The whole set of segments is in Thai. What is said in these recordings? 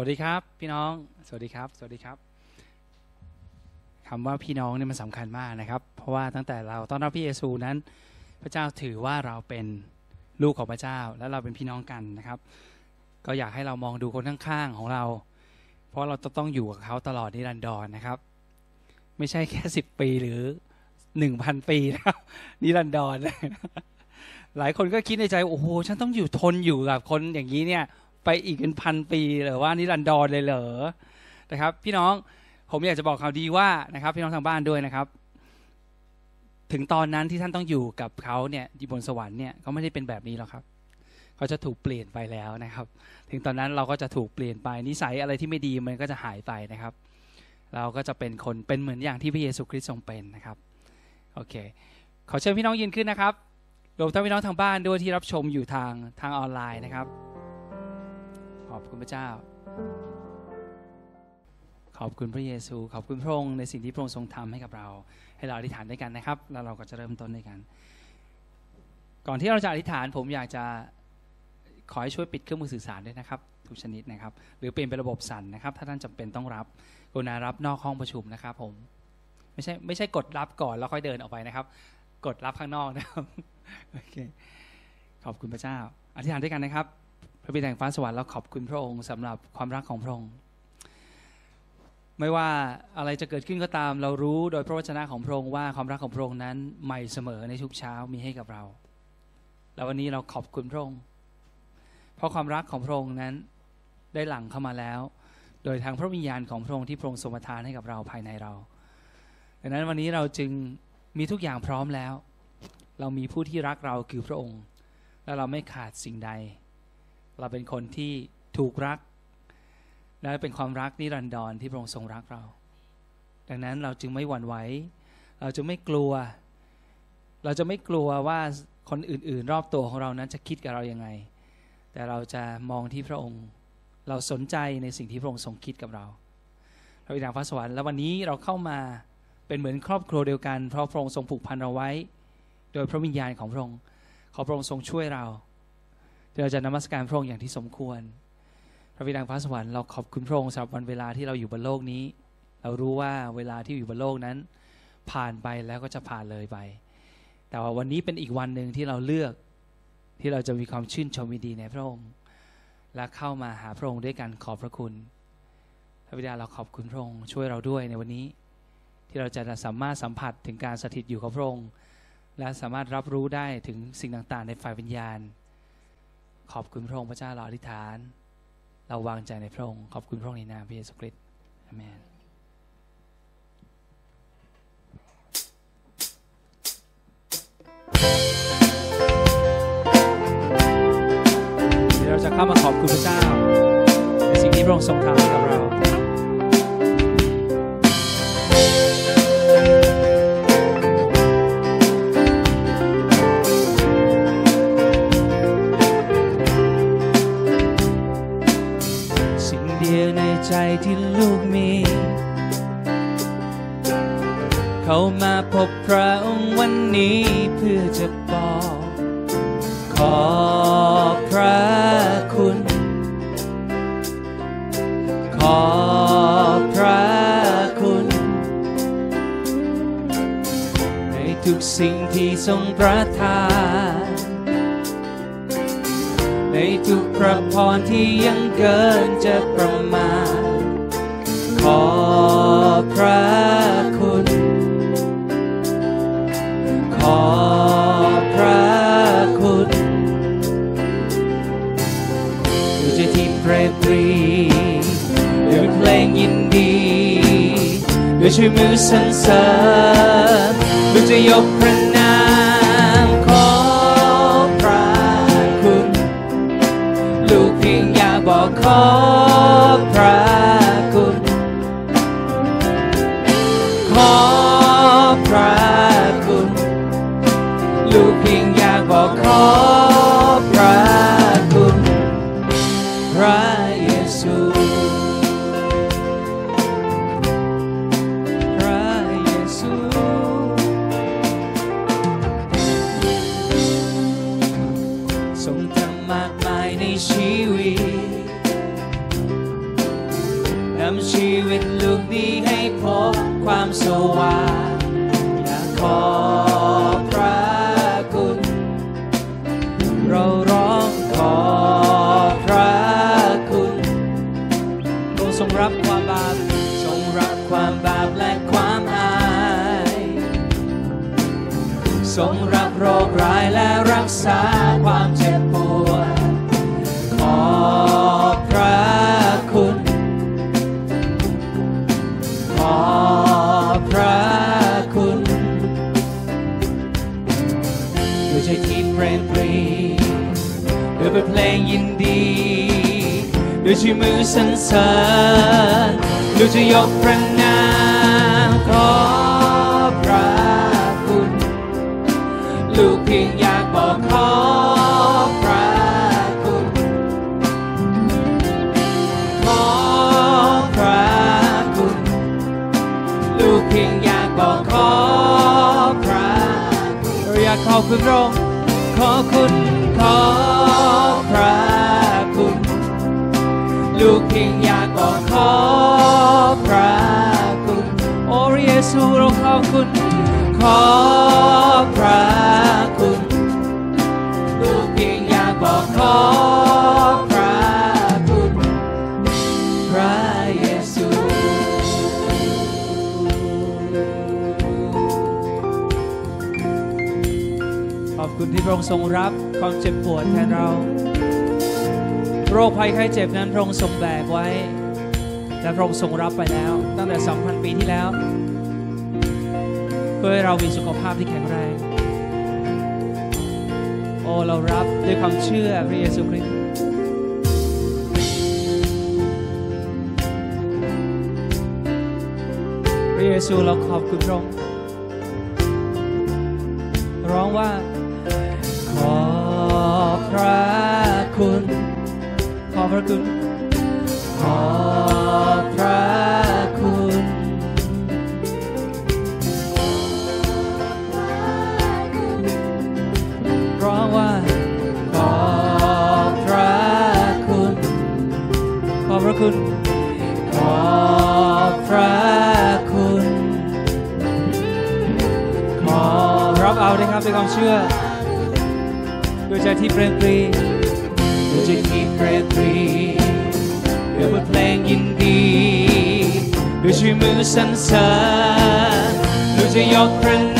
วัสดีครับ พี่น้อง สวัสดีครับ สวัสดีครับคำว่าพี่น้องเนี่ยมันสำคัญมากนะครับ เพราะว่าตั้งแต่เราต้อนรับพระเยซูนั้น พระเจ้าถือว่าเราเป็นลูกของพระเจ้า และเราเป็นพี่น้องกันนะครับ ก็อยากให้เรามองดูคนข้างๆของเรา เพราะเราจะต้องอยู่กับเขาตลอดนิรันดรนะครับ ไม่ใช่แค่สิบปีหรือหนึ่งพันปีนะครับ นิรันดรหลายคนก็คิดในใจโอ้โหฉันต้องอยู่ทนอยู่กับคนอย่างนี้เนี่ย ไปอีกเป็นพันปีหรือว่านิรันดรเลยเหรอนะครับ พี่น้องผมอยากจะบอกข่าวดีว่านะครับ พี่น้องทางบ้านด้วยนะครับ ถึงตอนนั้นที่ท่านต้องอยู่กับเขาเนี่ยอยู่บนสวรรค์เนี่ยเขาไม่ได้เป็นแบบนี้หรอกครับเขาจะถูกเปลี่ยนไปแล้วนะครับ ถึงตอนนั้นเราก็จะถูกเปลี่ยนไปนิสัยอะไรที่ไม่ดีมันก็จะหายไปนะครับ เราก็จะเป็นคนเป็นเหมือนอย่างที่พระเยซูคริสต์ทรงเป็นนะครับโอเคขอเชิญพี่น้องยืนขึ้นนะครับรวมทั้งพี่น้องทางบ้านด้วยที่รับชมอยู่ทางทางออนไลน์นะครับ อบคุณพระเจ้า ขอบคุณพระเยซู ขอบคุณพระองค์ในสิ่งที่พระองค์ทรงทำให้กับเรา ให้เราอธิษฐานด้วยกันนะครับ แล้วเราก็จะเริ่มต้นด้วยกัน ก่อนที่เราจะอธิษฐานผมอยากจะขอให้ช่วยปิดเครื่องมือสื่อสารด้วยนะครับทุกชนิดนะครับ หรือเปลี่ยนเป็นระบบสั่นนะครับ ถ้าท่านจำเป็นต้องรับกรุณารับนอกห้องประชุมนะครับ ผม ไม่ใช่ไม่ใช่กดรับก่อนแล้วค่อยเดินออกไปนะครับ กดรับข้างนอกนะครับโอเคขอบคุณพระเจ้าอธิษฐานด้วยกันนะครับ ระบิดาแห่งฟ้าสวรรค์เราขอบคุณพระองค์สำหรับความรักของพระองค์ ไม่ว่าอะไรจะเกิดขึ้นก็ตาม เรารู้โดยพระวจนะของพระองค์ว่าความรักของพระองค์นั้นใหม่เสมอในทุกเช้ามีให้กับเรา แล้ววันนี้เราขอบคุณพระองค์ เพราะความรักของพระองค์นั้นได้หลั่งเข้ามาแล้ว โดยทางพระวิญญาณของพระองค์ที่พระองค์ทรงประทานให้กับเราภายในเราดังนั้นวันนี้เราจึงมีทุกอย่างพร้อมแล้ว เรามีผู้ที่รักเราคือพระองค์ และเราไม่ขาดสิ่งใด เราเป็นคนที่ถูกรัก และเป็นความรักนิรันดรที่พระองค์ทรงรักเรา ดังนั้นเราจึงไม่หวั่นไหวเราจะไม่กลัว เราจะไม่กลัวว่าคนอื่น ๆ รอบตัวของเรานั้นจะคิดกับเรายังไง แต่เราจะมองที่พระองค์ เราสนใจในสิ่งที่พระองค์ทรงคิดกับเราเราอินทางพระสวรรค์แล้ววันนี้เราเข้ามาเป็นเหมือนครอบครัวเดียวกัน เพราะพระองค์ทรงผูกพันเราไว้ โดยพระวิญญาณของพระองค์ขอพระองค์ทรงช่วยเรา เราจะนมัสการพระองค์อย่างที่สมควร พระบิดาฟ้าสวรรค์เราขอบคุณพระองค์สำหรับวันเวลาที่เราอยู่บนโลกนี้ เรารู้ว่าเวลาที่อยู่บนโลกนั้น ผ่านไปแล้วก็จะผ่านเลยไป แต่ว่าวันนี้เป็นอีกวันหนึ่งที่เราเลือกที่เราจะมีความชื่นชมวิดีในพระองค์ และเข้ามาหาพระองค์ด้วยกันขอบพระคุณ พระบิดาเราขอบคุณพระองค์ช่วยเราด้วยในวันนี้ ที่เราจะสามารถสัมผัสถึงการสถิตอยู่กับพระองค์ และสามารถรับรู้ได้ถึงสิ่งต่างๆ ในฝ่ายวิญญาณ ขอบคุณพระองค์พระเจ้าเราอธิษฐาน เราวางใจในพระองค์ขอบคุณพระองค์ในนามพระเยซูคริสต์อเมนเราจะเข้ามาขอบคุณพระเจ้าในสิ่งที่พระองค์ทรงทำให้กับเรา ที่ลูกมี เขามาพบพระองค์วันนี้เพื่อจะบอก ขอพระคุณ ขอพระคุณ ในทุกสิ่งที่ทรงประทานในทุกพระพรที่ยังเกินจะประมาณ อบพระคุณ ขอบพระคุณด้วยใจที่เปรตปรีด้วยเพลงยินดีด้วยช่วยมือสรรเสริญด้วยจะยกพระนามขอบพระคุณ ลูกเพียงอยากบอกขอ ด้วยมือสรรเสริญด้วยจะยกพระนามขอพระคุณ ลูกเพียงอยากบอกขอพระคุณ ขอพระคุณ ลูกเพียงอยากบอกขอพระคุณเราอยากขอบคุณพระองค์ขอบคุณขอ ซูเราขอบคุณ ขอพระคุณลูกเพียงอยากบอกขอพระคุณ พระเยซูขอบคุณที่พระองค์ทรงรับความเจ็บปวดแทนเรา โรคภัยไข้เจ็บนั้นพระองค์ทรงแบกไว้และพระองค์ทรงรับไปแล้ว ตั้งแต่ 2,000 ปีที่แล้ว เพื่อให้เรามีสุขภาพที่แข็งแรง โอ้เรารับด้วยความเชื่อพระเยซูคริสต์พระเยซูเราขอบคุณพระองค์ร้องว่า ขอบพระคุณ ขอบพระคุณ เลยครับด้วยความเชื่อด้วยใจที่เปรมปรีด้วยใจที่เปรมปรีด้วยบทเพลงยินดีด้วยชื่อมือสรรเสริญด้วยจะยกพระ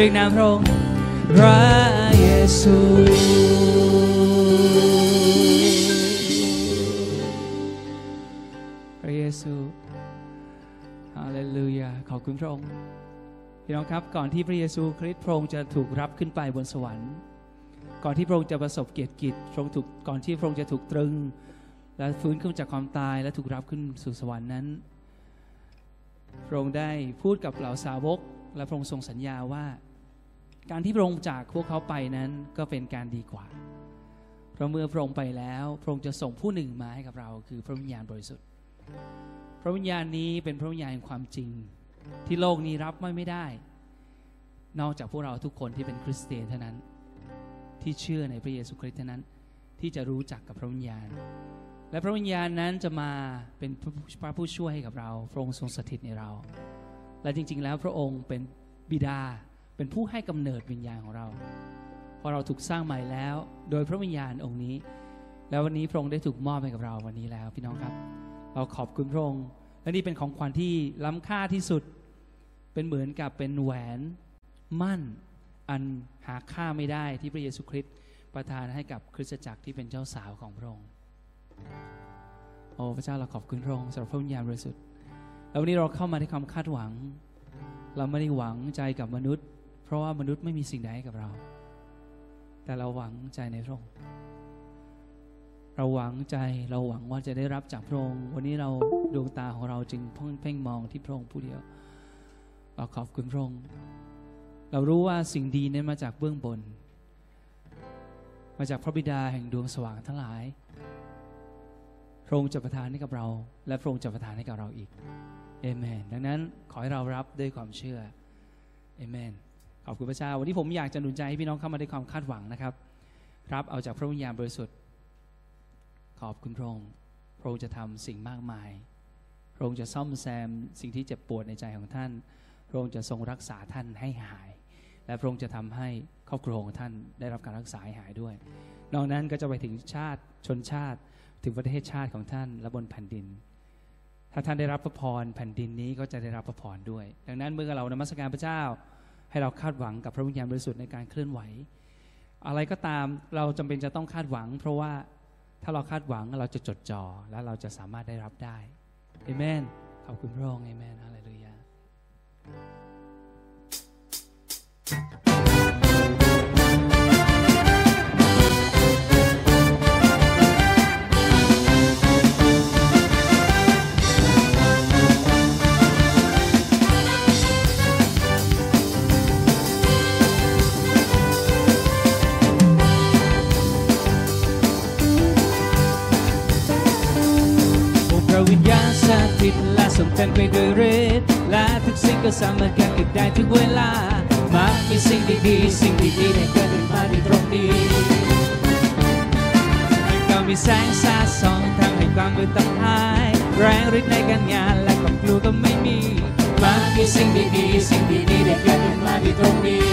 เรียกนามพระองค์พระเยซูพระเยซูฮาเลลูยาขอบคุณพระองค์พี่น้องครับก่อนที่พระเยซูคริสต์พระองค์จะถูกรับขึ้นไปบนสวรรค์ ก่อนที่พระองค์จะประสบเกียรติกิจพระองค์ถูกก่อนที่พระองค์จะถูกตรึง และฟื้นขึ้นจากความตายและถูกรับขึ้นสู่สวรรค์นั้นพระองค์ได้พูดกับเหล่าสาวก และพระองค์ทรงสัญญาว่า การที่พระองค์จากพวกเขาไปนั้นก็เป็นการดีกว่า เพราะเมื่อพระองค์ไปแล้ว พระองค์จะส่งผู้หนึ่งมาให้กับเรา คือพระวิญญาณบริสุทธิ์ พระวิญญาณนี้เป็นพระวิญญาณแห่งความจริง ที่โลกนี้รับไม่ไม่ได้ นอกจากพวกเราทุกคนที่เป็นคริสเตียนเท่านั้น ที่เชื่อในพระเยซูคริสต์เท่านั้น ที่จะรู้จักกับพระวิญญาณ และพระวิญญาณนั้นจะมาเป็นพระพระผู้ช่วยให้กับเรา พระองค์ทรงสถิตในเรา และจริง ๆ แล้วพระองค์เป็นบิดา เป็นผู้ให้กำเนิดวิญญาณของเรา พอเราถูกสร้างใหม่แล้ว โดยพระวิญญาณองค์นี้ แล้ววันนี้พระองค์ได้ถูกมอบให้กับเราวันนี้แล้วพี่น้องครับ เราขอบคุณพระองค์และนี่เป็นของขวัญที่ล้ำค่าที่สุด เป็นเหมือนกับเป็นแหวนมั่นอันหาค่าไม่ได้ที่พระเยซูคริสต์ประทานให้กับคริสตจักรที่เป็นเจ้าสาวของพระองค์ โอ้พระเจ้าเราขอบคุณพระองค์สำหรับพระวิญญาณบริสุทธิ์แล้ววันนี้เราเข้ามาในความคาดหวัง เราไม่ได้หวังใจกับมนุษย์ เพราะว่ามนุษย์ไม่มีสิ่งใดให้กับเรา แต่เราหวังใจในพระองค์เราหวังใจเราหวังว่าจะได้รับจากพระองค์วันนี้เราดวงตาของเราจึงเพ่งมองที่พระองค์ผู้เดียวเราขอบคุณพระองค์เรารู้ว่าสิ่งดีนั้นมาจากเบื้องบน มาจากพระบิดาแห่งดวงสว่างทั้งหลาย พระองค์จะประทานให้กับเรา และพระองค์จะประทานให้กับเราอีกเอเมน ดังนั้นขอให้เรารับด้วยความเชื่อเอเมน ขอบคุณพระเจ้า วันนี้ผมอยากจะหนุนใจให้พี่น้องเข้ามาด้วยความคาดหวังนะครับ รับเอาจากพระวิญญาณบริสุทธิ์ ขอบคุณพระองค์พระองค์จะทำสิ่งมากมาย พระองค์จะซ่อมแซมสิ่งที่เจ็บปวดในใจของท่าน พระองค์จะทรงรักษาท่านให้หาย และพระองค์จะทำให้ครอบครัวของท่านได้รับการรักษาหหายด้วย นอกนั้นก็จะไปถึงชาติชนชาติถึงประเทศชาติของท่านและบนแผ่นดิน ถ้าท่านได้รับพระพรแผ่นดินนี้ก็จะได้รับพระพรด้วย ดังนั้นเมื่อเรานมัสการพระเจ้า ให้เราคาดหวังกับพระวิญญาณบริสุทธิ์ในการเคลื่อนไหว อะไรก็ตามเราจำเป็นจะต้องคาดหวัง เพราะว่าถ้าเราคาดหวังเราจะจดจ่อและเราจะสามารถได้รับได้เอเมนขอบคุณพระองค์เอเมนฮาเลลูยา ถิตแทรงเต็มไปด้วยฤทธิ์และทุกสิ่งก็สามารถแก้ไขได้ทุกเวลามักมีสิ่งดีๆสิ่งดีๆได้เกิดขึ้นมาที่ตรงนี้มันก็มีแสงสาส่องทำให้ความมืดต้องหาย แรงฤทธิ์ในการงานและความกลัวก็ไม่มีมักมีสิ่งดีๆสิ่งดีๆได้เกิดขึ้นมาที่ตรงนี้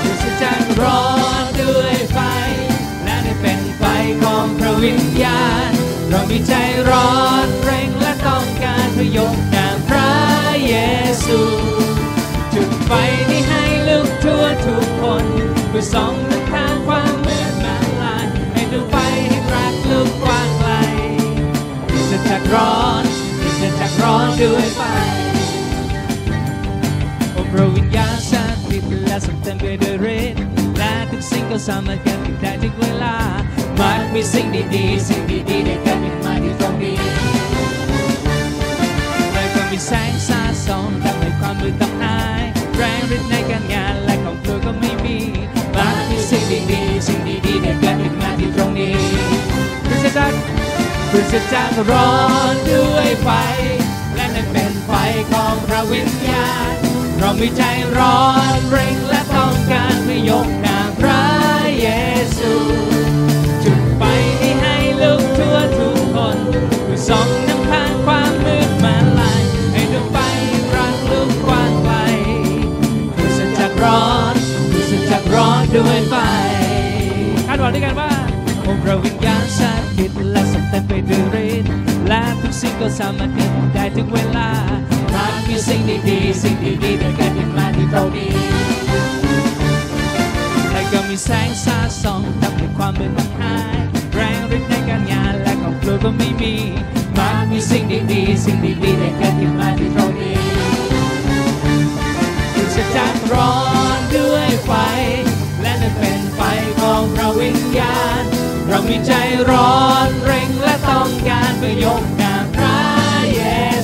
เราจะจักร้อนด้วยไฟ และได้เป็นไฟของพระวิญญาณ เรามีใจร้อนเร่งและต้องการพยกนามพระเยซู จุดไฟที่ให้ลุกทั่วทุกคนเพื่อส่องนำทางความมืดมาลายให้ดวงไฟแห่รักลุกกว้างไกลเราจะจักร้อนเราจะจักร้อนด้วยไฟโอ้พระวิญญาณสถิตและทรงเต็มไปด้วยฤทธิ์และทุกสิ่งก็สามารถเกิดขึ้นได้ทุกเวลา มันมีสิ่งดีๆสิ่งดีๆได้เกิดขึ้นมาที่ตรงนี้และก็มีแสงสาส่องทำให้ความมืดต้องหายแรงฤทธิ์ในการงานและของตัวก็ไม่มีมันมีสิ่งดีๆสิ่งดีๆได้เกิดขึ้นมาที่ตรงนี้พระเจ้าพระเจ้าร้อนด้วยไฟ และนั่นเป็นไฟของพระวิญญาณเรามีใจร้อนเร่งและต้องการเพื่ยกนามพระเยซู ส่องนำทางความมืดมาลายให้ดวงไฟรักลุกกว้างไกลเพื่อสัจจร้อนเพื่อสัจจร้อนด้วยไฟคาดหวังด้วยกันว่าองค์พระวิญญาณสถิตและทรงเต็มไปด้วยฤทธิ์และทุกสิ่งก็สามารถเกิดขึ้นได้ทุกเวลาหากมีสิ่งดีๆสิ่งดีๆได้เกิดขึ้นมาที่ตรงนี้และก็มีแสงสาส่องทำให้ความมืดมันหาย กลัวก็ไม่มีมามีสิ่งดีๆสิ่งดีๆได้เกิดขึ้นมาที่ตรงนี้คือจะจักร้อนด้วยไฟ และนั่นเป็นไฟของพระวิญญาณ เรามีใจร้อนเร่งและต้องการเพื่อยกนามพระเย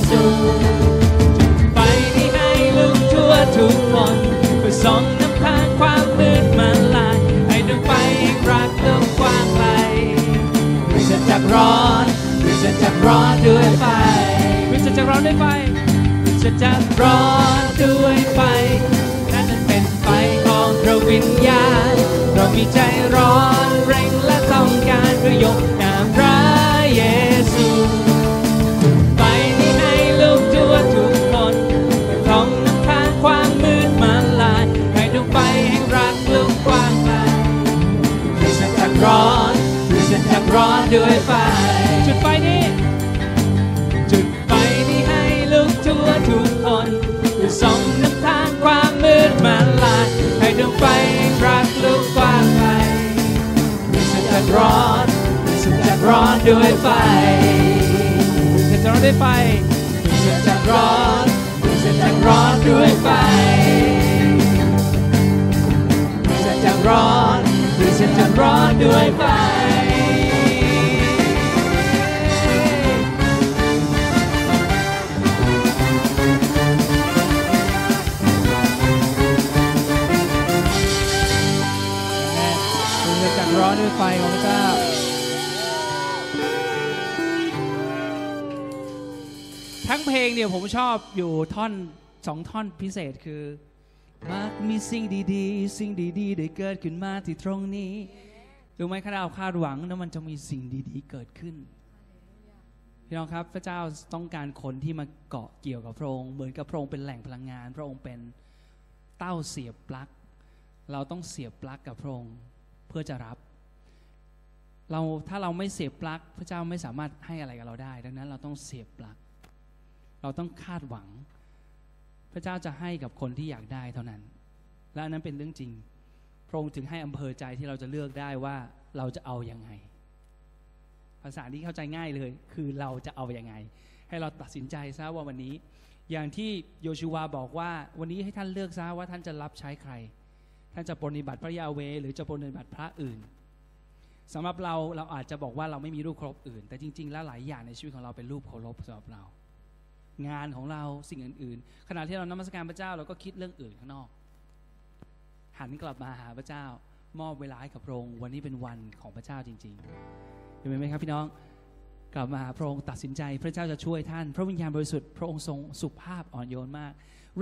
ซูไฟที่ให้ลุกทั่วทุกคนเพื่อส่องนำทางความมืดมาลายให้ดวงไฟรักลุกกว้างไกล จะจักร้อนวิจะจักร้อนด้วยไฟวิจะจักร้อนด้วยไฟวิจะจักร้อนด้วยไฟนั่นนั้นเป็นไฟของพระวิญญาณเรามีใจร้อนเร่งและต้องการเพื่อยกนามพระเย ร้อนด้วยไฟ จุดไฟนี้ จุดไฟที่ให้ลุกทั่วทุกคนคือส่องนำทางความมืดมาลาย ให้ดวงไฟรักลุกกว้างไกลที่ฉันจักร้อนที่ฉันจากร้อนด้วยไฟเสร็จจะร้อนด้วยไฟเสร็จจากร้อนเสร็จจากร้อนด้วยไฟเสร็จจากร้อนเสร็จจากร้อนด้วยไฟ เพลงเนี่ยผมชอบอยู่ท่อนสองท่อนพิเศษคือมักมีสิ่งดีๆ สิ่งดีๆ ได้เกิดขึ้นมาที่ตรงนี้รู้ไหมข้าเราคาดหวังนะมันจะมีสิ่งดีๆ เกิดขึ้นพี่น้องครับพระเจ้าต้องการคนที่มาเกาะเกี่ยวกับพระองค์เหมือนกับพระองค์เป็นแหล่งพลังงาน พระองค์เป็นเต้าเสียบปลั๊กเราต้องเสียบปลั๊กกับพระองค์เพื่อจะรับ เราถ้าเราไม่เสียบปลั๊กพระเจ้าไม่สามารถให้อะไรกับเราได้ ดังนั้นเราต้องเสียบปลั๊ก เราต้องคาดหวัง พระเจ้าจะให้กับคนที่อยากได้เท่านั้น และนนั้นเป็นเรื่องจริง พระองค์ถึงให้อำเภอใจที่เราจะเลือกได้ว่าเราจะเอาอยัางไง ภาษาที่เข้าใจง่ายเลย คือเราจะเอาอยัางไง ให้เราตัดสินใจซะว่าวันนี้ อย่างที่โยชูวาบอกว่า วันนี้ให้ท่านเลือกซะว่าท่านจะรับใช้ใคร ท่านจะปฏิบัติพระยาเว หรือจะปฏิบัติพระอื่นสำหรับเราเราอาจจะบอกว่าเราไม่มีรูปเคารพอื่น แต่จริง ๆ แล้วหลายอย่างในชีวิตของเราเป็นรูปเคารพสำหรับเรา งานของเราสิ่งอื่น ๆ ขณะที่เรานมัสการพระเจ้าเราก็คิดเรื่องอื่นข้างนอก หันกลับมาหาพระเจ้ามอบเวลาให้กับพระองค์วันนี้เป็นวันของพระเจ้าจริงๆเห็นไหมครับพี่น้องกลับมาหาพระองค์ตัดสินใจพระเจ้าจะช่วยท่าน พระวิญญาณบริสุทธิ์พระองค์ทรงสุภาพอ่อนโยนมาก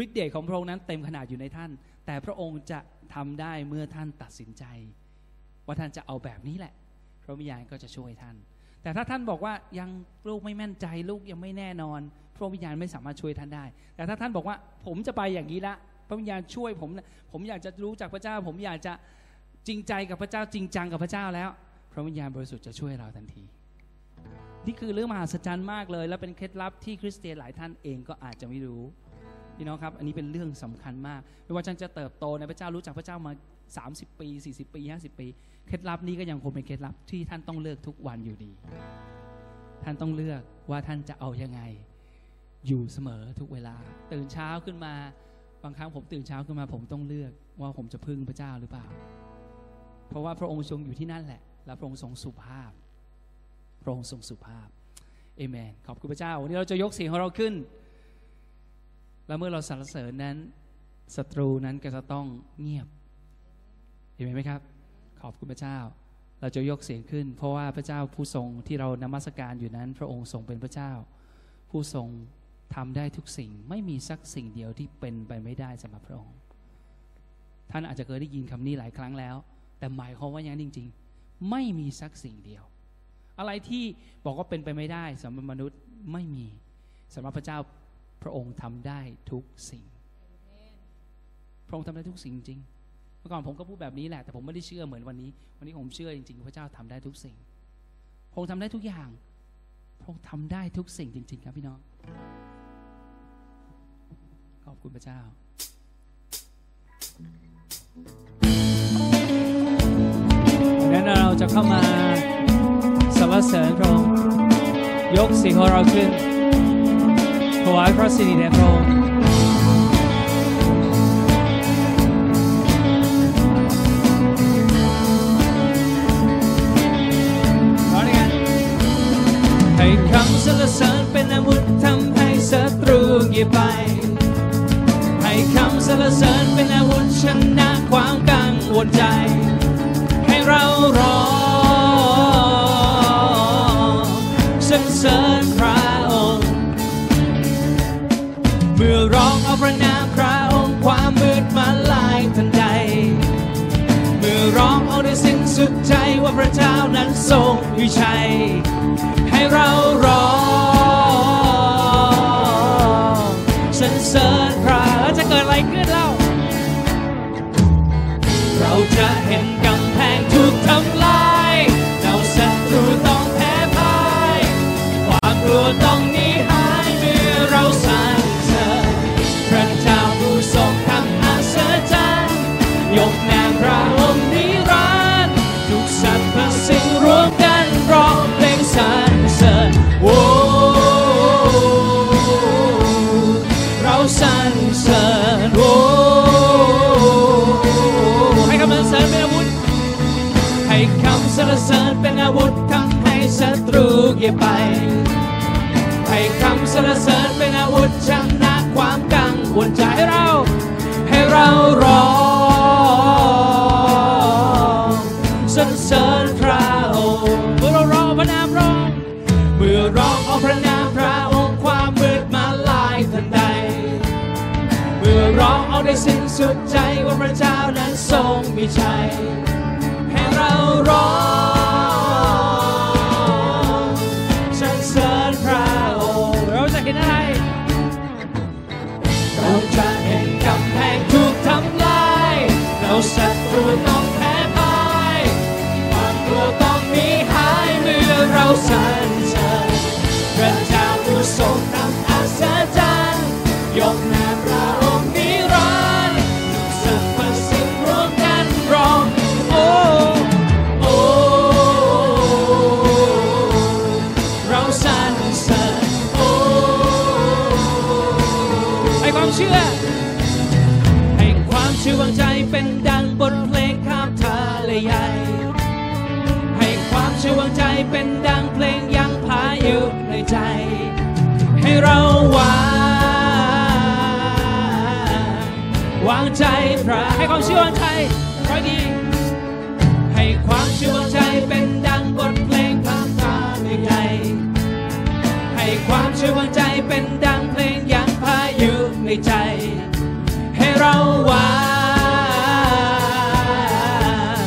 ฤทธิ์เดชของพระองค์นั้นเต็มขนาดอยู่ในท่าน แต่พระองค์จะทำได้เมื่อท่านตัดสินใจ ว่าท่านจะเอาแบบนี้แหละ พระวิญญาณก็จะช่วยท่าน แต่ถ้าท่านบอกว่ายังลูกไม่แม่นใจลูกยังไม่แน่นอน พระวิญญาณไม่สามารถช่วยท่านได้ แต่ถ้าท่านบอกว่าผมจะไปอย่างนี้ละ พระวิญญาณช่วยผมนะผมอยากจะรู้จักพระเจ้า ผมอยากจะจริงใจกับพระเจ้าจริงจังกับพระเจ้าแล้ว พระวิญญาณบริสุทธิ์จะช่วยเราทันที นี่คือเรื่องมหัศจรรย์มากเลย และเป็นเคล็ดลับที่คริสเตียนหลายท่านเองก็อาจจะไม่รู้พี่น้องครับ อันนี้เป็นเรื่องสำคัญมาก ไม่ว่าท่านจะเติบโตในพระเจ้ารู้จักพระเจ้ามา 30 ปี 40 ปี 50 ปี เคล็ดลับนี้ก็ยังคงเป็นเคล็ดลับที่ท่านต้องเลือกทุกวันอยู่ดี ท่านต้องเลือกว่าท่านจะเอายังไง อยู่เสมอทุกเวลา ตื่นเช้าขึ้นมา บางครั้งผมตื่นเช้าขึ้นมา ผมต้องเลือกว่าผมจะพึ่งพระเจ้าหรือเปล่า เพราะว่าพระองค์ทรงอยู่ที่นั่นแหละ และพระองค์ทรงสุภาพ พระองค์ทรงสุภาพเอเมน ขอบคุณพระเจ้า วันนี้เราจะยกเสียงของเราขึ้น และเมื่อเราสรรเสริญนั้นศัตรูนั้นก็จะต้องเงียบ เห็นไหมครับ ขอบคุณพระเจ้า เราจะยกเสียงขึ้น เพราะว่าพระเจ้าผู้ทรงที่เรานมัสการอยู่นั้น พระองค์ทรงเป็นพระเจ้า ผู้ทรงทำได้ทุกสิ่ง ไม่มีสักสิ่งเดียวที่เป็นไปไม่ได้สำหรับพระองค์ ท่านอาจจะเคยได้ยินคำนี้หลายครั้งแล้ว แต่หมายความว่าอย่างนั้นจริง ๆ ไม่มีสักสิ่งเดียว อะไรที่บอกว่าเป็นไปไม่ได้สำหรับมนุษย์ไม่มีสำหรับพระเจ้าพระองค์ทำได้ทุกสิ่ง พระองค์ทำได้ทุกสิ่งจริง มื่อก่อนผมก็พูดแบบนี้แหละแต่ผมไม่ได้เชื่อเหมือนวันนี้ วันนี้ผมเชื่อจริงๆพระเจ้าทำได้ทุกสิ่งพระองค์ทำได้ทุกอย่างพระองค์ทำได้ทุกสิ่งจริง ๆ ครับพี่น้องขอบคุณพระเจ้างั้นเราจะเข้ามาสรรเสริญพระองค์ยกสียงของเราขึ้นถวายพระสิริแด่พระองค์ คำสรรเสริญเป็นอาวุธทำให้ศัตรูเงียบไป ให้คำสรรเสริญเป็นอาวุธชนะความกังวลใจ ให้เราร้องสรรเสริญพระองค์ เมื่อร้องเอาพระนามพระองค์ความมืดมาลายทันใด เมื่อร้องเอาด้วยสิ้นสุดใจว่าพระเจ้านั้นทรงวิชัย ให้เรารองสรรเสริญพระแล้วจะเกิดอะไรขึ้นเล่า เราจะเห็นกำแพงถูกทำ ไป ให้คำสรรเสริญเป็นอาวุธชนะความกังวลใจเรา ให้เราร้องสรรเสริญพระองค์เมื่อเราพระนามร้องเมื่อร้องเอาพระนามพระองค์ความมืดมาลายทันใด เมื่อร้องเอาได้สิ้นสุดใจว่าพระเจ้านั้นทรงมีชัยให้เราร้อง เราวางวางใจพระให้ความเชื่อวางใจร้กีให้ความเชื่อวางใจเป็นดังบทเพลงพระตาในใจให้ความเชื่อวางใจเป็นดังเพลงยังพายุในใจ ให้เราวาง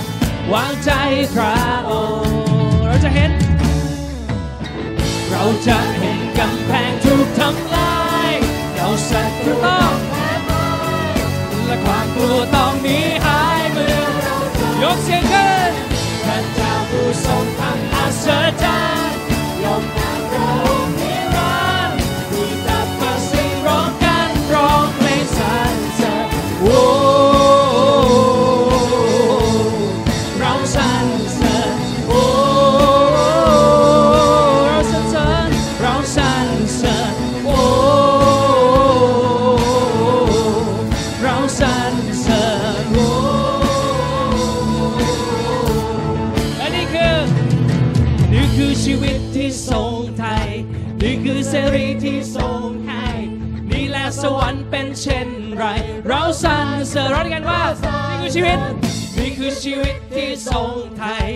วางใจพระองค์เราจะเห็น เราจะ sometimes and as a. เสร์ญร้อนกันว่านี่คือชีวิตนี่คือชีวิตที่ทรงไทย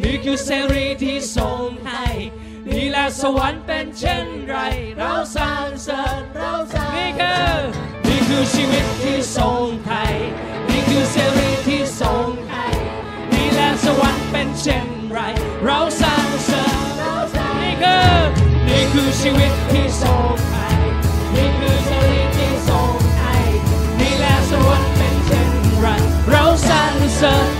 นี่คือเสรีที่ทรงให้นี่แหละสวรรค์เป็นเช่นไร เราสร้างสริค์เราสร้างนี่คือนี่คือชีวิตที่ทรงไทยนี่คือเสรีที่ทรงให้นี่แหละสวรรค์เป็นเช่นไร เราสร้างสริมเราสค์นี่คือนี่คือชีวิต Jesus.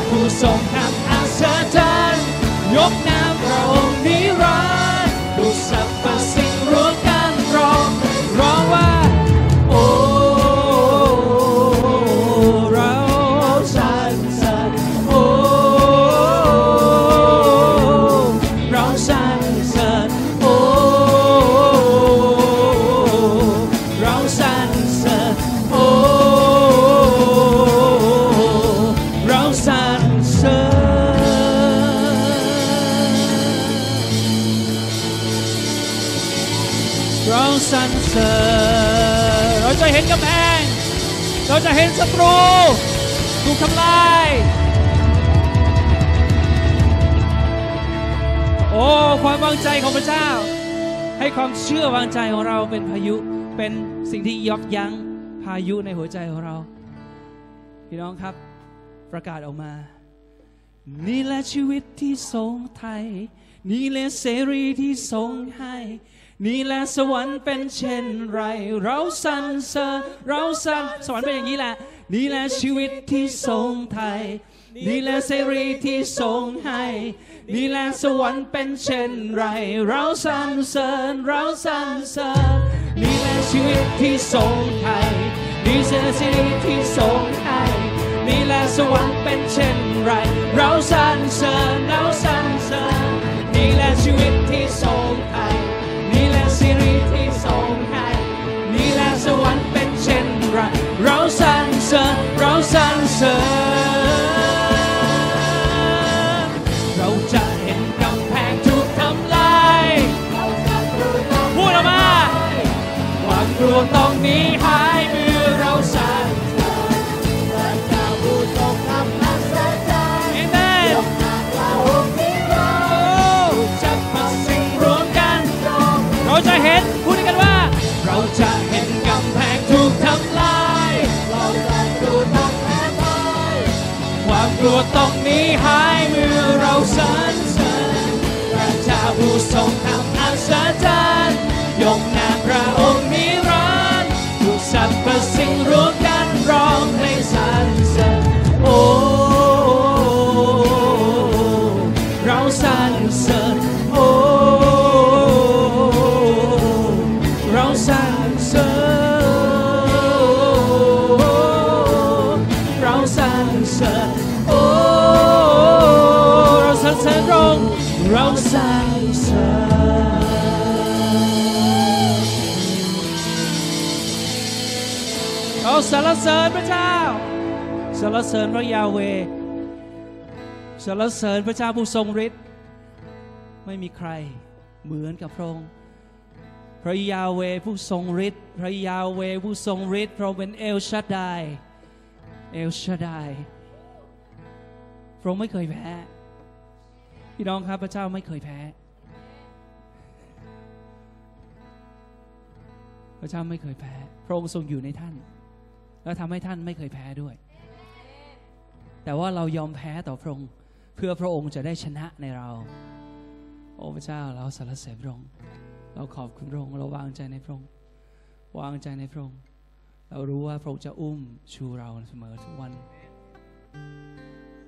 父送他。 อายุในหัวใจของเรา พี่น้องครับ ประกาศออกมา นี่แหละชีวิตที่ทรงไทย นี่แหละเสรีที่ทรงให้ นี่แหละสวรรค์เป็นเช่นไร เราสรรเสริญเราสรรสวรรค์เป็นอย่างนี้แหละ นี่แหละชีวิตที่ทรงไทย นี่แหละเสรีที่ทรงให้ นี่แหละสวรรค์เป็นเช่นไร เราสรรเสริญเราสรรเสริญนี่แหละชีวิตที่ทรงไทย นี่แหละเสรีที่ทรงให้นี่แหละสวรรค์เป็นเช่นไร เราสรรเสริญเราสรรเสริญนี่แหละชีวิตที่ทรงไทยนี่แหละสิริที่ทรงให้นี่แหละสวรรค์เป็นเช่นไรเราสรรเสริญเราสรรเสริญเราจะเห็นกำแพงถูกทำลายพูดออกมาความกลัวต้องหนีหาย กลัวต้องหนีหายเมื่อเราสรรเสริญพระเจ้าผู้ทรงทำอัศจรรย์ยกนามพระองค์นิรันดร์ทุกสรรพสิ่งรู้ เสรรเสริญพระเจ้าสรรเสริญพระยาเวสรรเสริญพระเจ้าผู้ทรงฤทธิ์ไม่มีใครเหมือนกับพระองค์พระยาเวผู้ทรงฤทธิ์พระยาเวผู้ทรงฤทธิ์พระองค์เป็นเอลชัดไดเอลชัดไดพระองค์ไม่เคยแพ้พี่น้องครับพระเจ้าไม่เคยแพ้ พระเจ้าไม่เคยแพ้ พระองค์ทรงอยู่ในท่าน แล้วทำให้ท่านไม่เคยแพ้ด้วย แต่ว่าเรายอมแพ้ต่อพระองค์เพื่อพระองค์จะได้ชนะในเรา โอ้พระเจ้าเราสรรเสริญพระองค์เราขอบคุณพระองค์เราวางใจในพระองค์วางใจในพระองค์เรารู้ว่าพระองค์จะอุ้มชูเราเสมอทุกวัน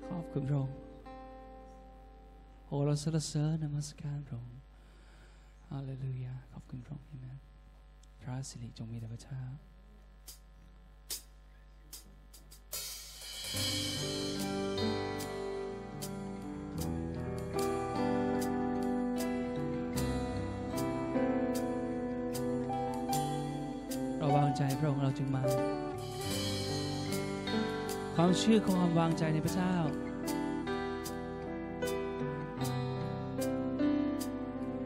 ขอบคุณพระองค์โอ้เราสรรเสริญนมัสการพระองค์ฮาเลลูยาขอบคุณพระองค์นะพระสิริจงมีแด่พระเจ้า เราวางใจพระองค์เราจึงมา ความเชื่อของความวางใจในพระเจ้า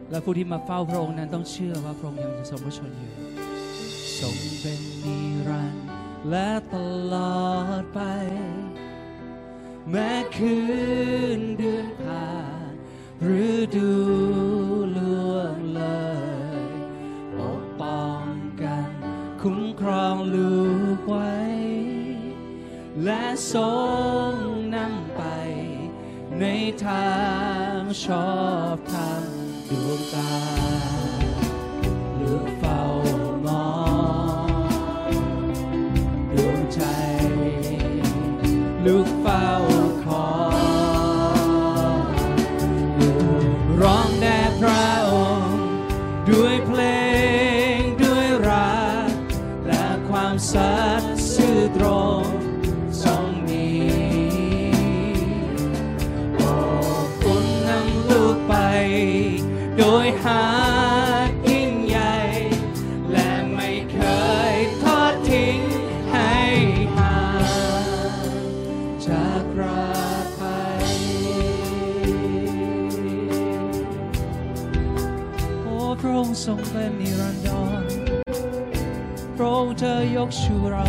และผู้ที่มาเฝ้าพระองค์นั้นต้องเชื่อว่าพระองค์ยังจะทรงพระชนอยู่ทรงเป็นนิรันดร์และตลอดไป แม้คืนเดือนผ่านหรือดูล่วงเลยปกป้องกัน คุ้มครองลูกไว้ และทรงนำไปในทางชอบ ทรงเป็นนิรันดรพระองค์จะยกชูเรา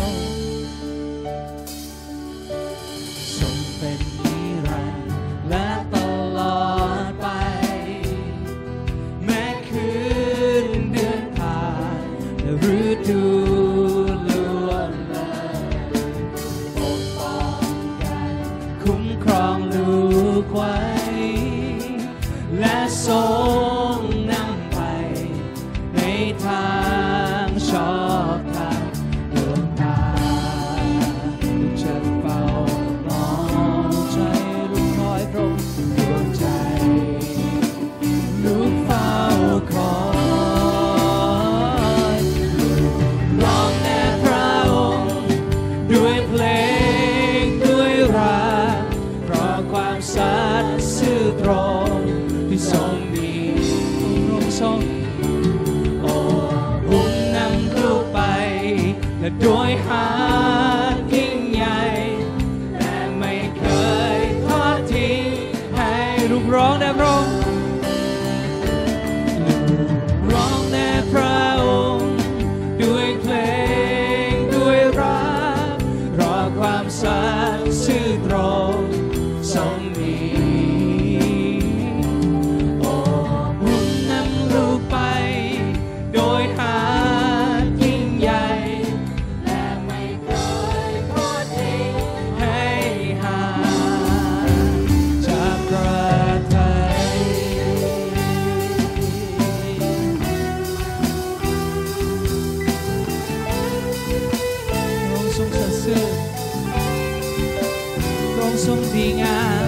ค์ทรงดีงาม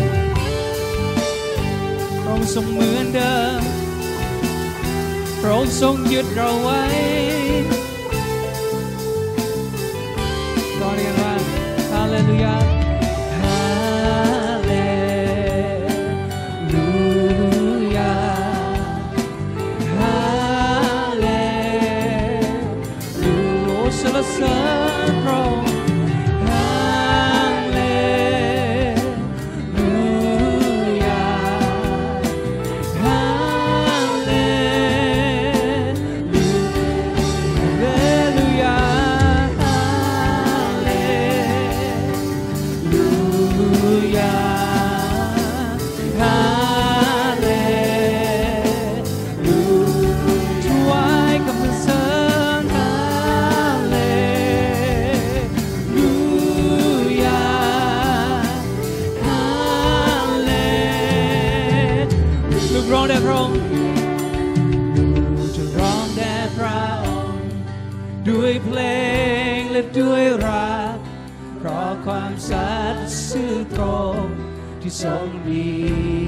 พระองค์ทรงเหมือนเดิมพระองค์ทรงยึดเราไว้ก็เรียกว่าฮเลลูยาฮเลลูยาลูสรรเสริ on me.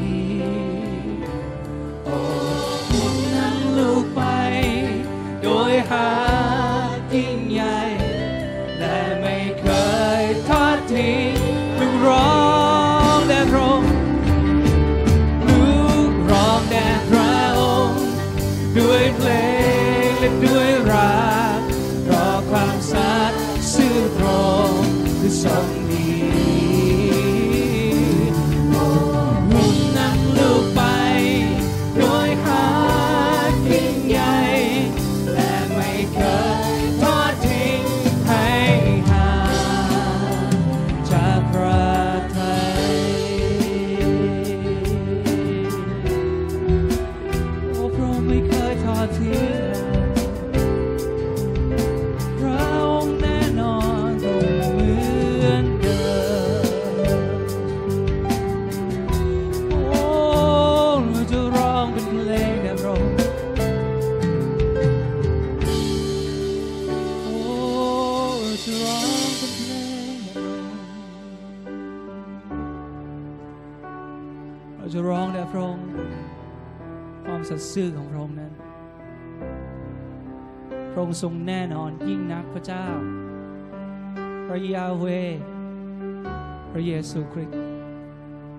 ซูคริสต์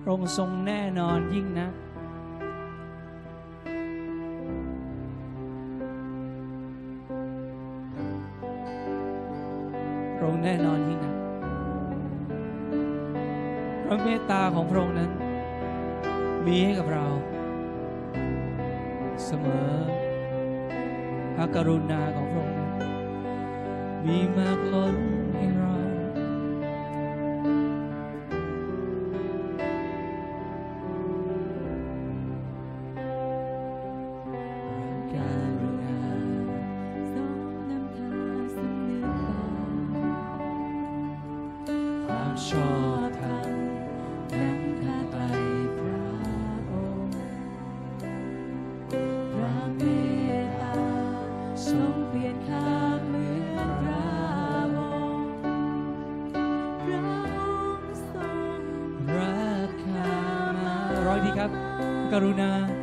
พระองค์ทรงแน่นอนยิ่งนะพระองค์แน่นอนยิ่งนะพระเมตตาของพระองค์นั้น มีให้กับเรา เสมอพระกรุณาของพระองค์นั้นมีมากล้น กรุณา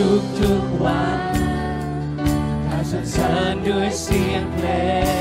ทุกทุกวัน ข้าสรรเสริญด้วยเสียงเพลง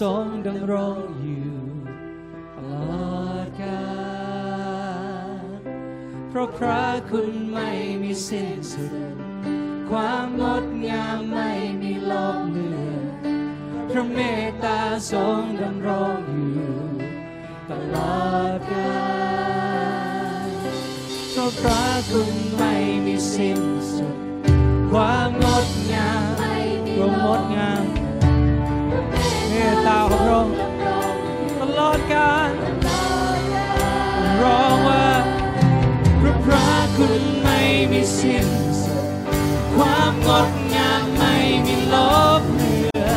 ทรงดำรงอยู่ตลอดกาลเพราะพระคุณไม่มีสิ้นสุด ความงดงามไม่มีลบเลือนพระเมตตาทรงดำรงอยู่ตลอดกาลเพราะพระคุณไม่มีสิ้นสุด ความงด คุณไม่มีสิ้นสุดความงดงามไม่มีลบเลือ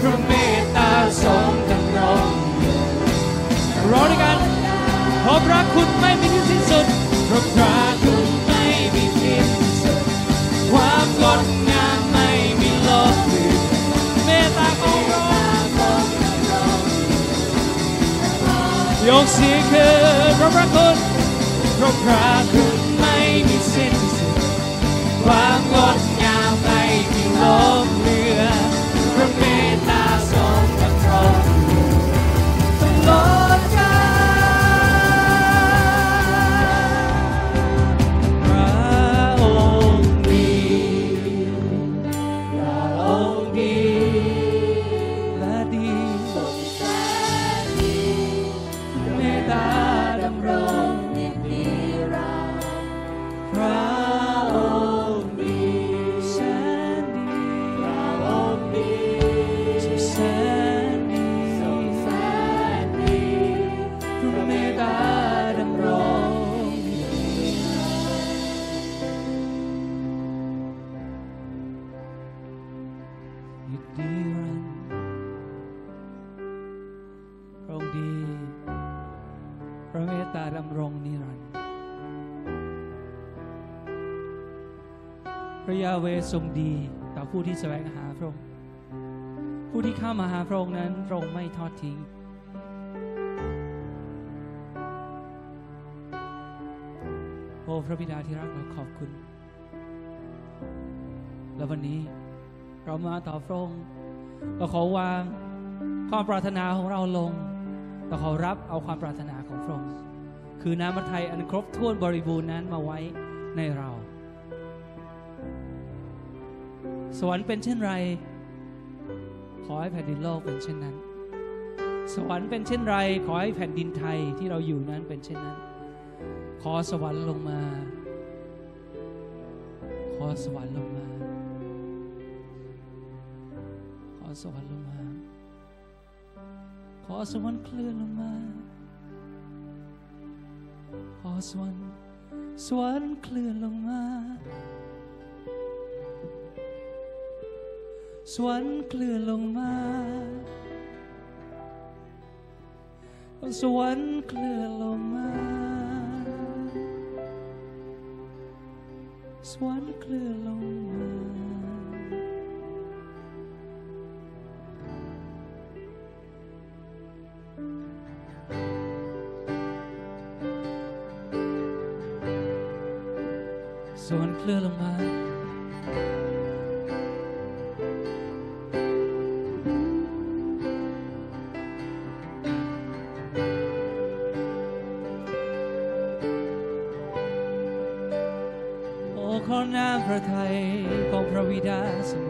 พระเมตตาทรงดำรงรอด้วยกันเพราะพระคุณไม่มีที่สิ้นสุดเพราะพระคุณไม่มีสิ้นสุดความงดงามไม่มีลบเลือเมตตาของเรายกเสียงคือพราะพระคุณเพราะพระคุณ amor. ยุดดีรันพระองค์ดีพระเมตตาดำรงนิรันดร์พระยาเวทรงดีต่อผู้ที่แสวงหาพระองค์ผู้ที่เข้ามาหาพระองค์นั้นพระองค์ไม่ทอดทิ้งโอ้พระบิดาที่รักเราขอบคุณ และวันนี้ เรามาต่อพระองค์เราขอวางความปรารถนาของเราลงเราขอรับเอาความปรารถนาของพระองค์คือน้ำพระทัยอันครบถ้วนบริบูรณ์นั้นมาไว้ในเรา สวรรค์เป็นเช่นไร ขอให้แผ่นดินโลกเป็นเช่นนั้น สวรรค์เป็นเช่นไร ขอให้แผ่นดินไทยที่เราอยู่นั้นเป็นเช่นนั้น ขอสวรรค์ลงมา ขอสวรรค์ลงมา สวรรค์ลงมา ขอสวรรค์เคลื่อนลงมา ขอสวรรค์สวรรค์เคลื่อนลงมา สวรรค์เคลื่อนลงมา สวรรค์เคลื่อนลงมา สวรรค์เคลื่อนลง โอ้ขอน้ำพระทัยของพระวิดาสำเร็จพ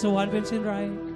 ในสว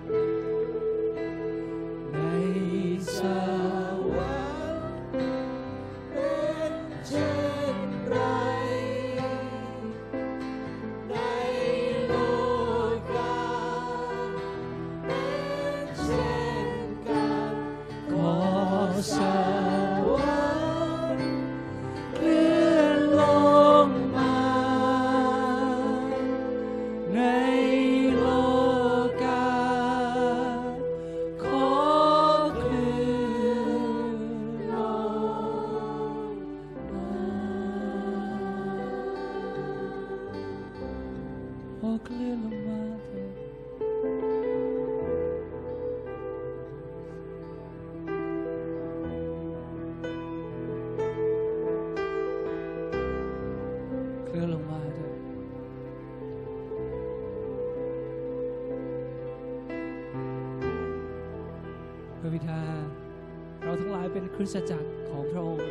หลายเป็นคริสตจักรของพระองค์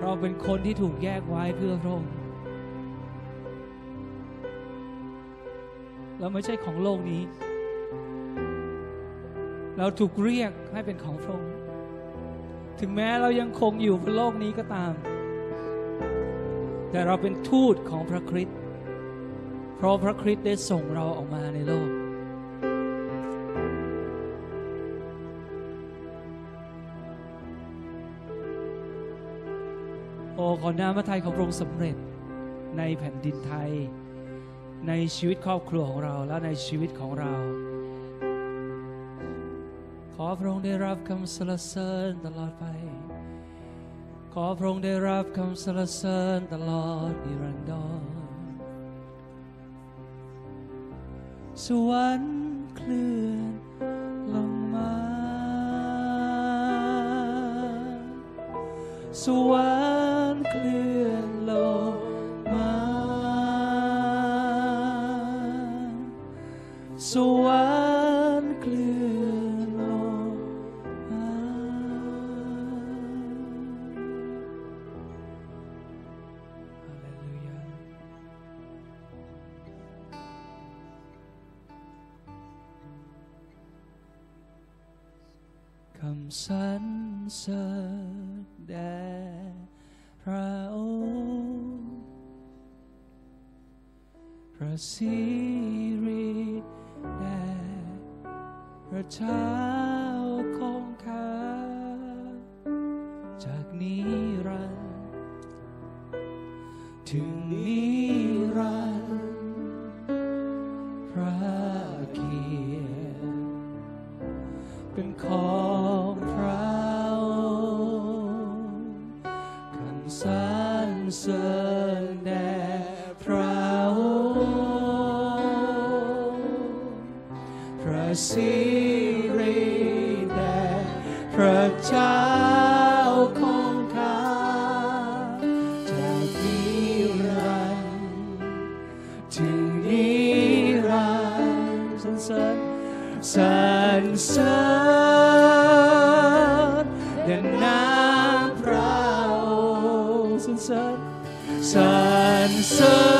เราเป็นคนที่ถูกแยกไว้เพื่อพระองค์เราไม่ใช่ของโลกนี้ เราถูกเรียกให้เป็นของพระองค์ ถึงแม้เรายังคงอยู่บนโลกนี้ก็ตาม แต่เราเป็นทูตของพระคริสต์ เพราะพระคริสต์ได้ส่งเราออกมาในโลก โอ้ขอน้ำพระทัยของพระองค์สำเร็จในแผ่นดินไทย ในชีวิตครอบครัวของเราและในชีวิตของเรา ขอพระองค์ได้รับคำสรรเสริญตลอดไป ขอพระองค์ได้รับคำสรรเสริญตลอดนิรันดรสวรรค์เคลื่อนลงมา สวรรค์ เคลื่ สรรเสริญแด่น้ำพระองค์สรรเสริญสรรเสริญ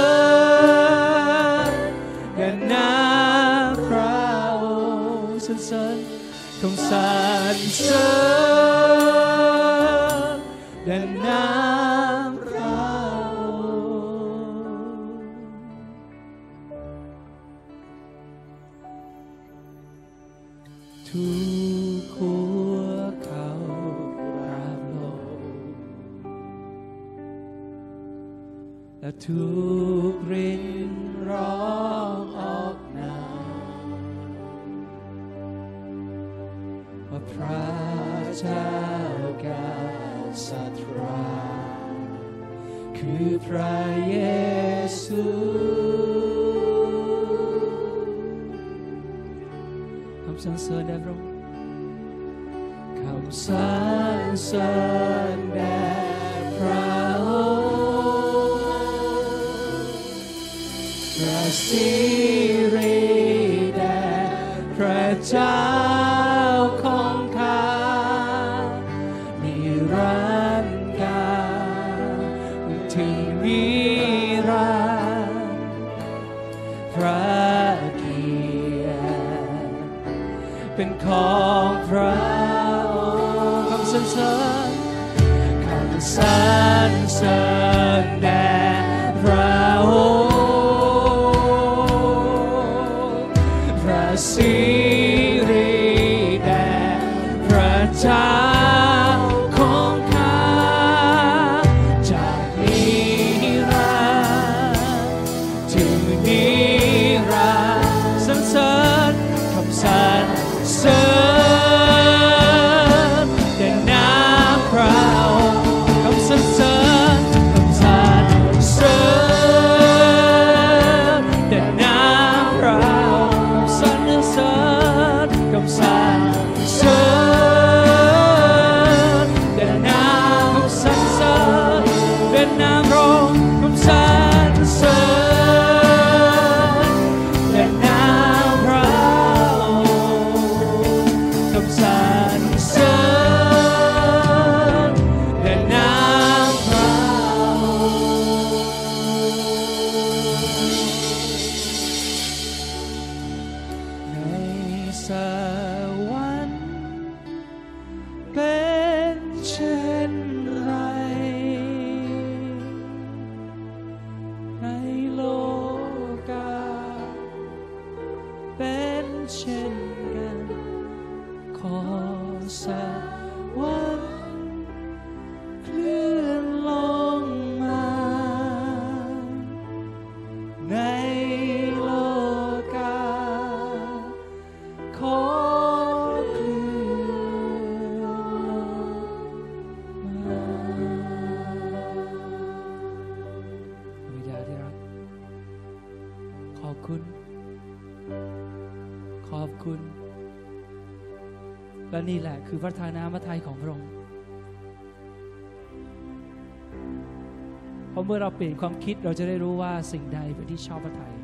ราะเมื่อเราเปลี่ยนความคิดเราจะได้รู้ว่าสิ่งใดเป็นที่ชอบพระทัย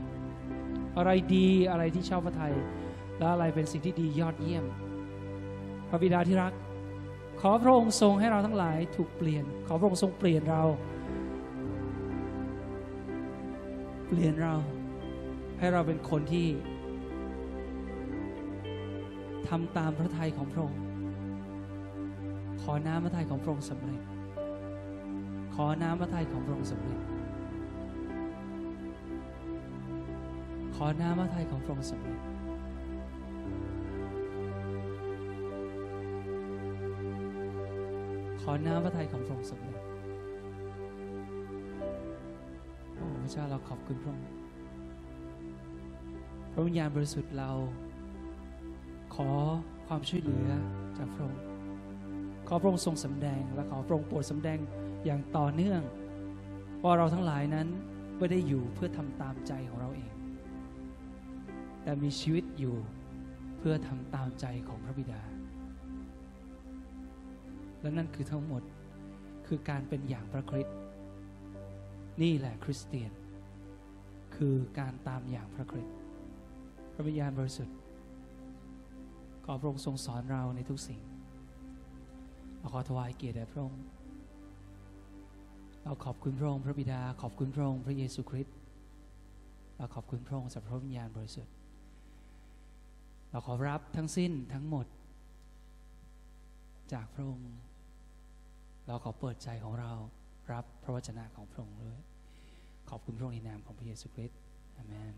อะไรดีอะไรที่ชอบพระทัยและอะไรเป็นสิ่งที่ดียอดเยี่ยม พระบิดาที่รัก ขอพระองค์ทรงให้เราทั้งหลายถูกเปลี่ยน ขอพระองค์ทรงเปลี่ยนเรา เปลี่ยนเราให้เราเป็นคนที่ทำตามพระทัยของพระองค์ ขอน้ำพระทัยของพระองค์สำเร็จ ขอน้ำพระทัยของพระองค์สำเร็จ ขอน้ำพระทัยของพระองค์สำเร็จขอน้ำพระทัยของพระองค์สำเร็จโอ้พระเจ้าเราขอบคุณพระองค์ พระวิญญาณบริสุทธิ์เรา ขอความช่วยเหลือจากพระองค์ ขอพระองค์ทรงสำแดงและขอพระองค์โปรดสำแดง อย่างต่อเนื่องว่าเราทั้งหลายนั้นไม่ได้อยู่เพื่อทำตามใจของเราเอง แต่มีชีวิตอยู่เพื่อทำตามใจของพระบิดา และนั่นคือทั้งหมดคือการเป็นอย่างพระคริสต์นี่แหละคริสเตียน คือการตามอย่างพระคริสต์พระวิญญาณบริสุทธิ์ขอพระองค์ทรงสอนเราในทุกสิ่งเราขอถวายเกียรติแด่พระองค์ เราขอบคุณพระองค์พระบิดา ขอบคุณพระองค์พระเยซูคริสต์เราขอบคุณพระองค์สัพพระวิญญาณบริสุทธิ์เราขอรับทั้งสิ้นทั้งหมด จากพระองค์ เราขอเปิดใจของเรารับพระวจนะของพระองค์ด้วยขอบคุณพระองค์ในนามของพระเยซูคริสต์อเมน